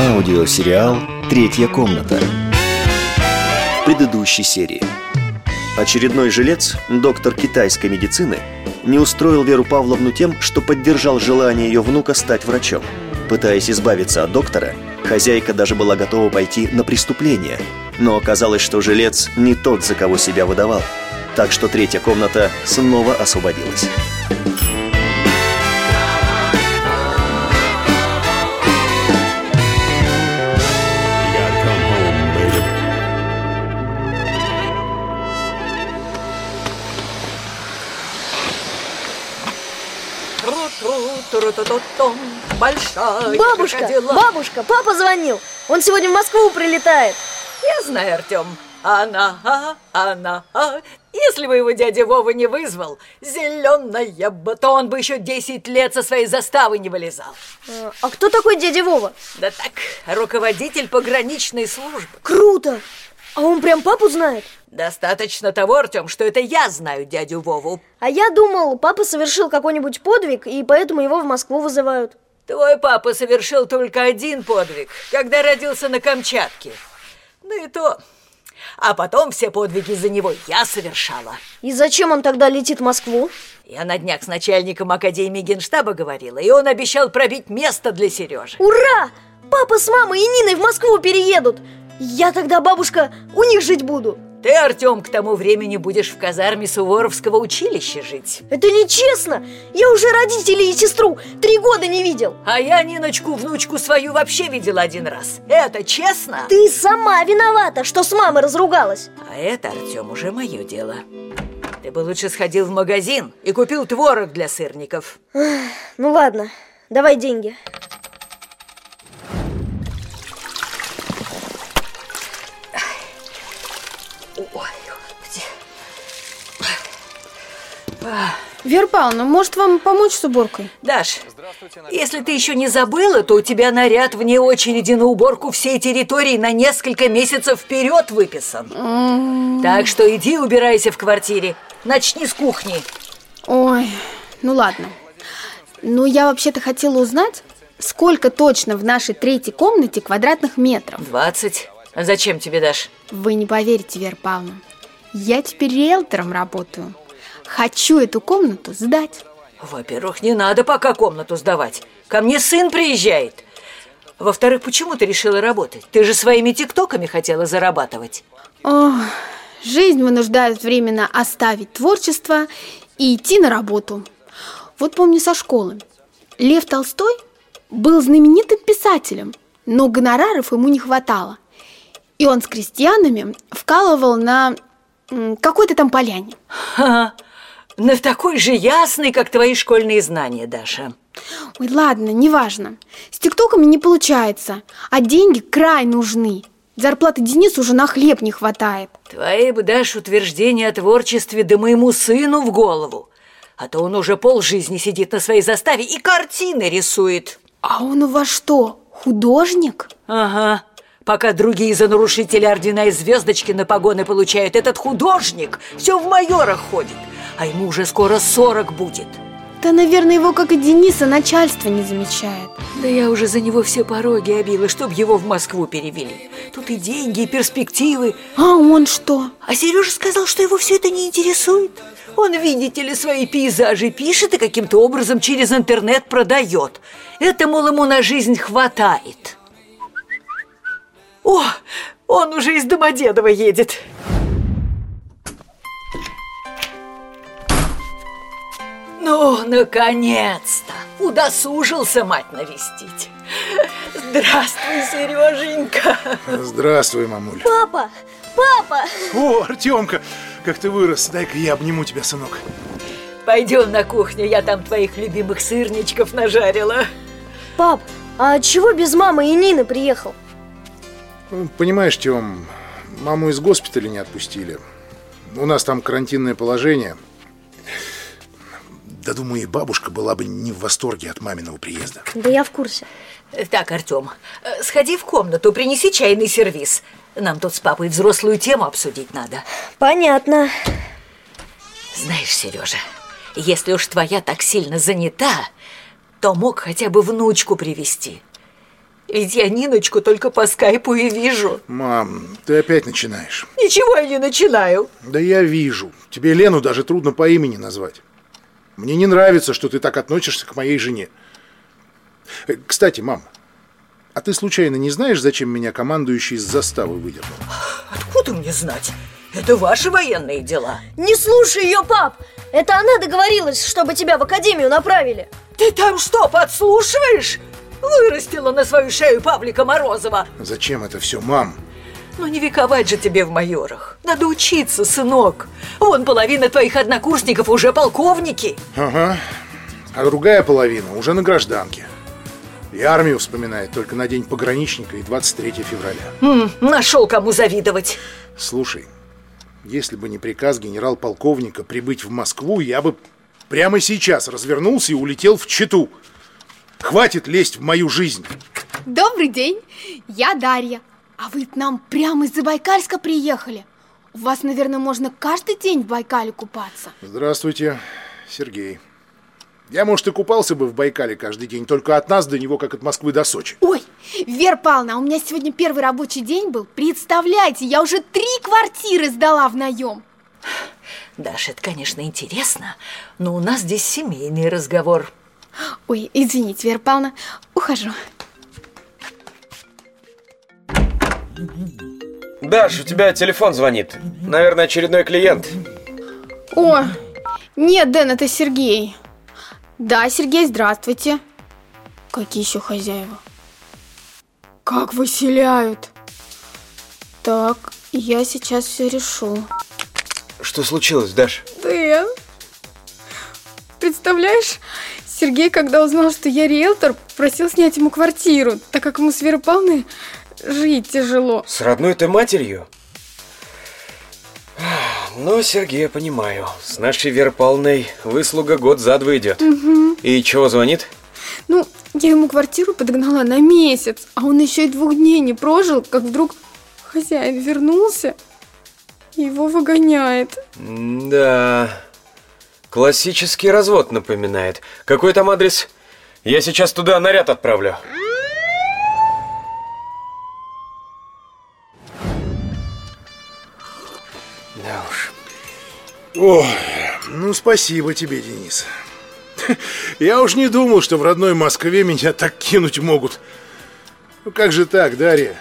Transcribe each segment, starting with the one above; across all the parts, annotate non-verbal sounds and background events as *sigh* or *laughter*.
Аудиосериал «Третья комната». В предыдущей серии. Очередной жилец, доктор китайской медицины, не устроил Веру Павловну тем, что поддержал желание ее внука стать врачом. Пытаясь избавиться от доктора, хозяйка даже была готова пойти на преступление. Но оказалось, что жилец не тот, за кого себя выдавал. Так что третья комната снова освободилась. Большая Бабушка, крокодила. бабушка, папа звонил. Он сегодня в Москву прилетает. Я знаю, Артем. Она, а, она, а. Если бы его дядя Вова не вызвал, зеленая бы, то он бы еще 10 лет со своей заставы не вылезал. А, А кто такой дядя Вова? Да так, руководитель пограничной службы. Круто! А он прям папу знает? Достаточно того, Артем, что это я знаю дядю Вову. А я думал, папа совершил какой-нибудь подвиг, и поэтому его в Москву вызывают. Твой папа совершил только один подвиг, когда родился на Камчатке. Ну и то. А потом все подвиги за него я совершала. И зачем он тогда летит в Москву? Я на днях с начальником Академии Генштаба говорила, и он обещал пробить место для Сережи. Ура! Папа с мамой и Ниной в Москву переедут. Я тогда, бабушка, у них жить буду. Ты, Артем, к тому времени будешь в казарме Суворовского училища жить. Это нечестно. Я уже родителей и сестру три года не видел. А я Ниночку, внучку свою, вообще видела один раз. Это честно? Ты сама виновата, что с мамой разругалась. А это, Артем, уже мое дело. Ты бы лучше сходил в магазин и купил творог для сырников. Ну ладно, давай деньги. Вера Павловна, может вам помочь с уборкой? Даш, если ты еще не забыла, то у тебя наряд вне очереди на уборку всей территории на несколько месяцев вперед выписан. Так что иди убирайся в квартире. Начни с кухни. Ой, ну ладно. Ну, я вообще-то хотела узнать, сколько точно в нашей третьей комнате квадратных метров. 20. А зачем тебе, Даш? Вы не поверите, Вера Павловна. Я теперь риэлтором работаю. Хочу эту комнату сдать. Во-первых, не надо пока комнату сдавать. Ко мне сын приезжает. Во-вторых, почему ты решила работать? Ты же своими тиктоками хотела зарабатывать. Ох, жизнь вынуждает временно оставить творчество и идти на работу. Вот помню со школы. Лев Толстой был знаменитым писателем, но гонораров ему не хватало. И он с крестьянами вкалывал на какой-то там поляне. Ха, на такой же ясный, как твои школьные знания, Даша. Ой, ладно, неважно. С тиктоками не получается, а деньги край нужны. Зарплаты Денису уже на хлеб не хватает. Твои бы, Даш, утверждения о творчестве да моему сыну в голову. А то он уже полжизни сидит на своей заставе и картины рисует. А он у вас что, художник? Ага. Пока другие за нарушители ордена и звездочки на погоны получают, этот художник все в майорах ходит. А ему уже скоро 40 будет. Да, наверное, его, как и Дениса, начальство не замечает. Да я уже за него все пороги обила, чтоб его в Москву перевели. Тут и деньги, и перспективы. А он что? А Сережа сказал, что его все это не интересует. Он, видите ли, свои пейзажи пишет и каким-то образом через интернет продает. Это, мол, ему на жизнь хватает. О, он уже из Домодедова едет. Ну, наконец-то! Удосужился мать навестить. Здравствуй, Сереженька. Здравствуй, мамуль. Папа! Папа! О, Артемка, как ты вырос. Дай-ка я обниму тебя, сынок. Пойдем на кухню, я там твоих любимых сырничков нажарила. Пап, а чего без мамы и Нины приехал? Понимаешь, Тем, маму из госпиталя не отпустили. У нас там карантинное положение. Да, думаю, и бабушка была бы не в восторге от маминого приезда. Да я в курсе. Так, Артем, э, сходи в комнату, принеси чайный сервиз. Нам тут с папой взрослую тему обсудить надо. Понятно. Знаешь, Сережа, если уж твоя так сильно занята, то мог хотя бы внучку привести. Ведь я Ниночку только по скайпу и вижу. Мам, ты опять начинаешь. Ничего я не начинаю. Да я вижу. Тебе Лену даже трудно по имени назвать. Мне не нравится, что ты так относишься к моей жене. Э, Кстати, мам, а ты случайно не знаешь, зачем меня командующий из заставы выдернул? Откуда мне знать? Это ваши военные дела. Не слушай ее, пап! Это она договорилась, чтобы тебя в академию направили. Ты там что, подслушиваешь? Вырастила на свою шею Павлика Морозова. Зачем это все, мам? Ну не вековать же тебе в майорах. Надо учиться, сынок. Вон половина твоих однокурсников уже полковники. Ага. А другая половина уже на гражданке. И армию вспоминает только на день пограничника и 23 февраля. М, нашел кому завидовать. Слушай, если бы не приказ генерал-полковника прибыть в Москву, я бы прямо сейчас развернулся и улетел в Читу. Хватит лезть в мою жизнь. Добрый день, я Дарья. А вы к нам прямо из Забайкальска приехали. У вас, наверное, можно каждый день в Байкале купаться. Здравствуйте, Сергей. Я, может, и купался бы в Байкале каждый день, только от нас до него, как от Москвы до Сочи. Ой, Вера Павловна, а у меня сегодня первый рабочий день был. Представляете, я уже три квартиры сдала в наем. Даша, это, конечно, интересно, но у нас здесь семейный разговор. Ой, извините, Вера Павловна, ухожу. Даш, у тебя телефон звонит. Наверное, очередной клиент. О, нет, Дэн, это Сергей. Да, Сергей, здравствуйте. Какие еще хозяева? Как выселяют? Так, я сейчас все решу. Что случилось, Даш? Дэн, представляешь, Сергей, когда узнал, что я риэлтор, просил снять ему квартиру, так как ему с Верой Павловной жить тяжело. С родной ты матерью? Ну, Сергея, понимаю. С нашей Верой Павловной выслуга год за два идет. И чего звонит? Ну, я ему квартиру подогнала на месяц, а он еще и двух дней не прожил, как вдруг хозяин вернулся и его выгоняет. Да. Классический развод напоминает. Какой там адрес? Я сейчас туда наряд отправлю. Да уж. Ой, ну спасибо тебе, Денис. *laughs* Я уж не думал, что в родной Москве меня так кинуть могут. Ну как же так, Дарья?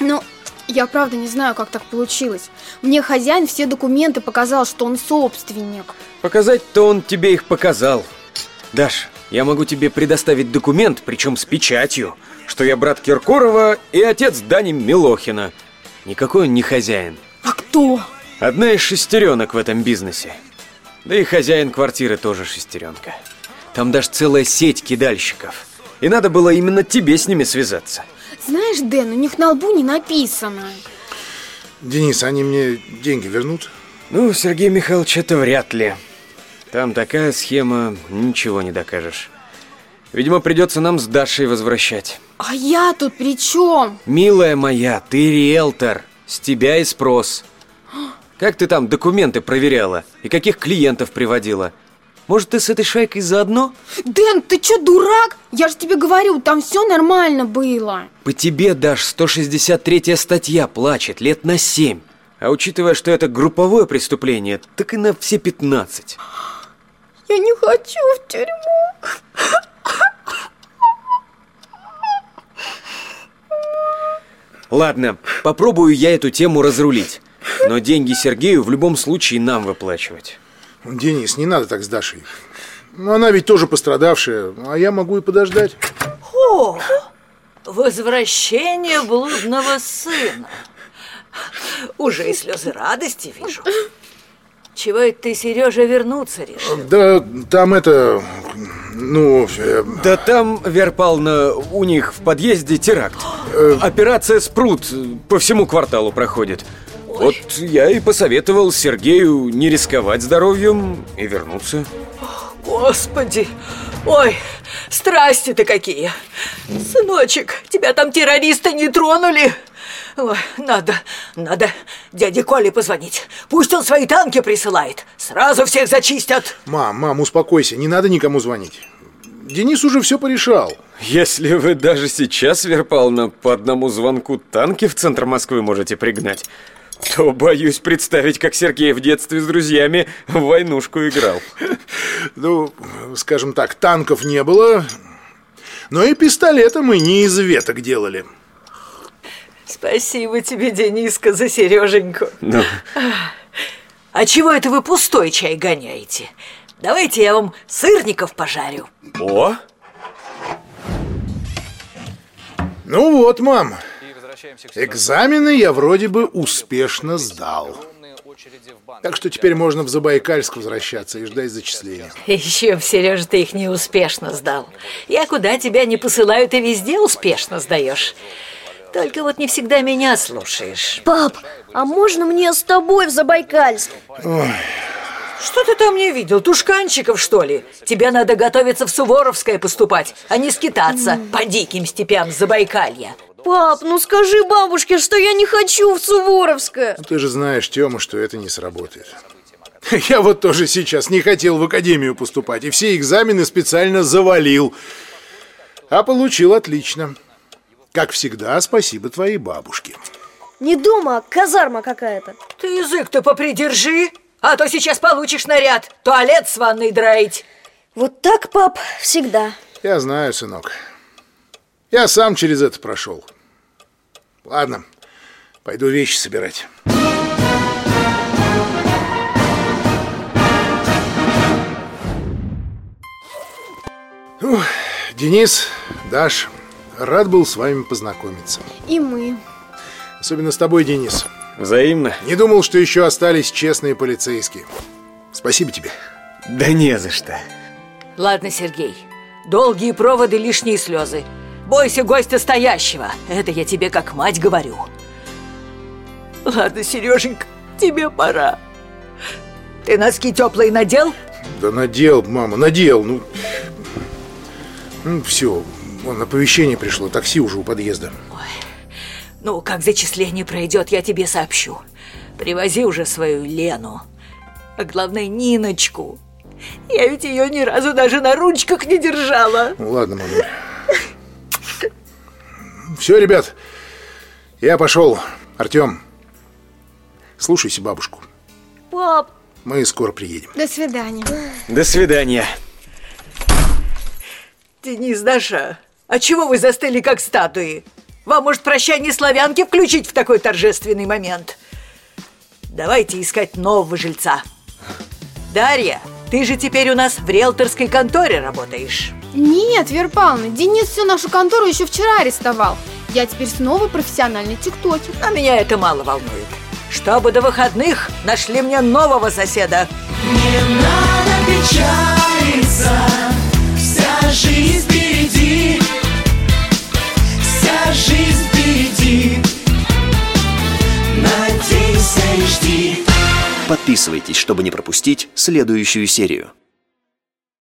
Ну, я правда не знаю, как так получилось. Мне хозяин все документы показал, что он собственник. Показать-то он тебе их показал. Даш, я могу тебе предоставить документ, причем с печатью, что я брат Киркорова и отец Дани Милохина. Никакой он не хозяин. А кто? Одна из шестеренок в этом бизнесе. Да и хозяин квартиры тоже шестеренка. Там даже целая сеть кидальщиков. И надо было именно тебе с ними связаться. Знаешь, Дэн, у них на лбу не написано. Денис, они мне деньги вернут? Ну, Сергей Михайлович, это вряд ли. Там такая схема, ничего не докажешь. Видимо, придется нам с Дашей возвращать. А я тут при чем? Милая моя, ты риэлтор. С тебя и спрос. Как ты там документы проверяла? И каких клиентов приводила? Может, ты с этой шайкой заодно? Дэн, ты что, дурак? Я же тебе говорю, там все нормально было. По тебе, Даш, 163 статья плачет лет на 7. А учитывая, что это групповое преступление, так и на все 15. Я не хочу в тюрьму. Ладно, попробую я эту тему разрулить. Но деньги Сергею в любом случае нам выплачивать. Денис, не надо так с Дашей. Ну, она ведь тоже пострадавшая, а я могу и подождать. О, возвращение блудного сына. Уже и слезы радости вижу. Чего это ты, Сережа, вернуться решил? Да там это... Ну... э, Да там, Вера Павловна, у них в подъезде теракт. Операция «Спрут» по всему кварталу проходит. Вот я и посоветовал Сергею не рисковать здоровьем и вернуться. Господи! Ой, страсти-то какие! Сыночек, тебя там террористы не тронули? Ой, надо, надо дяде Коле позвонить. Пусть он свои танки присылает. Сразу всех зачистят. Мам, мам, успокойся, не надо никому звонить. Денис уже все порешал. Если вы даже сейчас, Вера Павловна, по одному звонку танки в центр Москвы можете пригнать, то боюсь представить, как Сергей в детстве с друзьями в войнушку играл. *laughs* Ну, скажем так, танков не было, но и пистолеты мы не из веток делали. Спасибо тебе, Дениска, за Сереженьку. Ну, А чего это вы пустой чай гоняете? Давайте я вам сырников пожарю. о, Ну вот, мам, экзамены я вроде бы успешно сдал. Так что теперь можно в Забайкальск возвращаться и ждать зачисления. Еще, Сережа, ты их неуспешно сдал. Я куда тебя не посылаю, ты везде успешно сдаешь. Только вот не всегда меня слушаешь. Пап, а можно мне с тобой в Забайкальск? Что ты там не видел? Тушканчиков, что ли? Тебе надо готовиться в Суворовское поступать, а не скитаться по диким степям Забайкалья. Пап, ну скажи бабушке, что я не хочу в Суворовское. Ну, Ты же знаешь, Тёма, что это не сработает. *laughs* Я вот тоже сейчас не хотел в академию поступать, и все экзамены специально завалил. А получил отлично. Как всегда, спасибо твоей бабушке. Не дома, а казарма какая-то. Ты язык-то попридержи, а то сейчас получишь наряд. Туалет с ванной драить. Вот так, пап, всегда. Я знаю, сынок. Я сам через это прошел. Ладно, пойду вещи собирать. Ух, Денис, Даш, рад был с вами познакомиться. И мы. Особенно с тобой, Денис. Взаимно. Не думал, что еще остались честные полицейские. Спасибо тебе. Да не за что. Ладно, Сергей, долгие проводы, лишние слезы. Бойся гостя стоящего. Это я тебе как мать говорю. Ладно, Сереженька, тебе пора. Ты носки теплые надел? Да надел, мама, надел. Ну, ну все, вон оповещение пришло, такси уже у подъезда. Ну, как зачисление пройдет, я тебе сообщу. Привози уже свою Лену. А главное, Ниночку. Я ведь ее ни разу даже на ручках не держала. Ну ладно, мама. Все, ребят, я пошел. Артем, слушайся бабушку. Пап, Мы скоро приедем. До свидания. До свидания. Денис, Даша, а чего вы застыли как статуи? Вам, может, прощание славянки включить в такой торжественный момент? Давайте искать нового жильца. Дарья, ты же теперь у нас в риэлторской конторе работаешь. Нет, Вера Павловна, Денис всю нашу контору еще вчера арестовал. Я теперь снова профессиональный тиктокер. А меня это мало волнует. Чтобы до выходных нашли мне нового соседа. Не надо печалиться, вся жизнь Подписывайтесь, чтобы не пропустить следующую серию.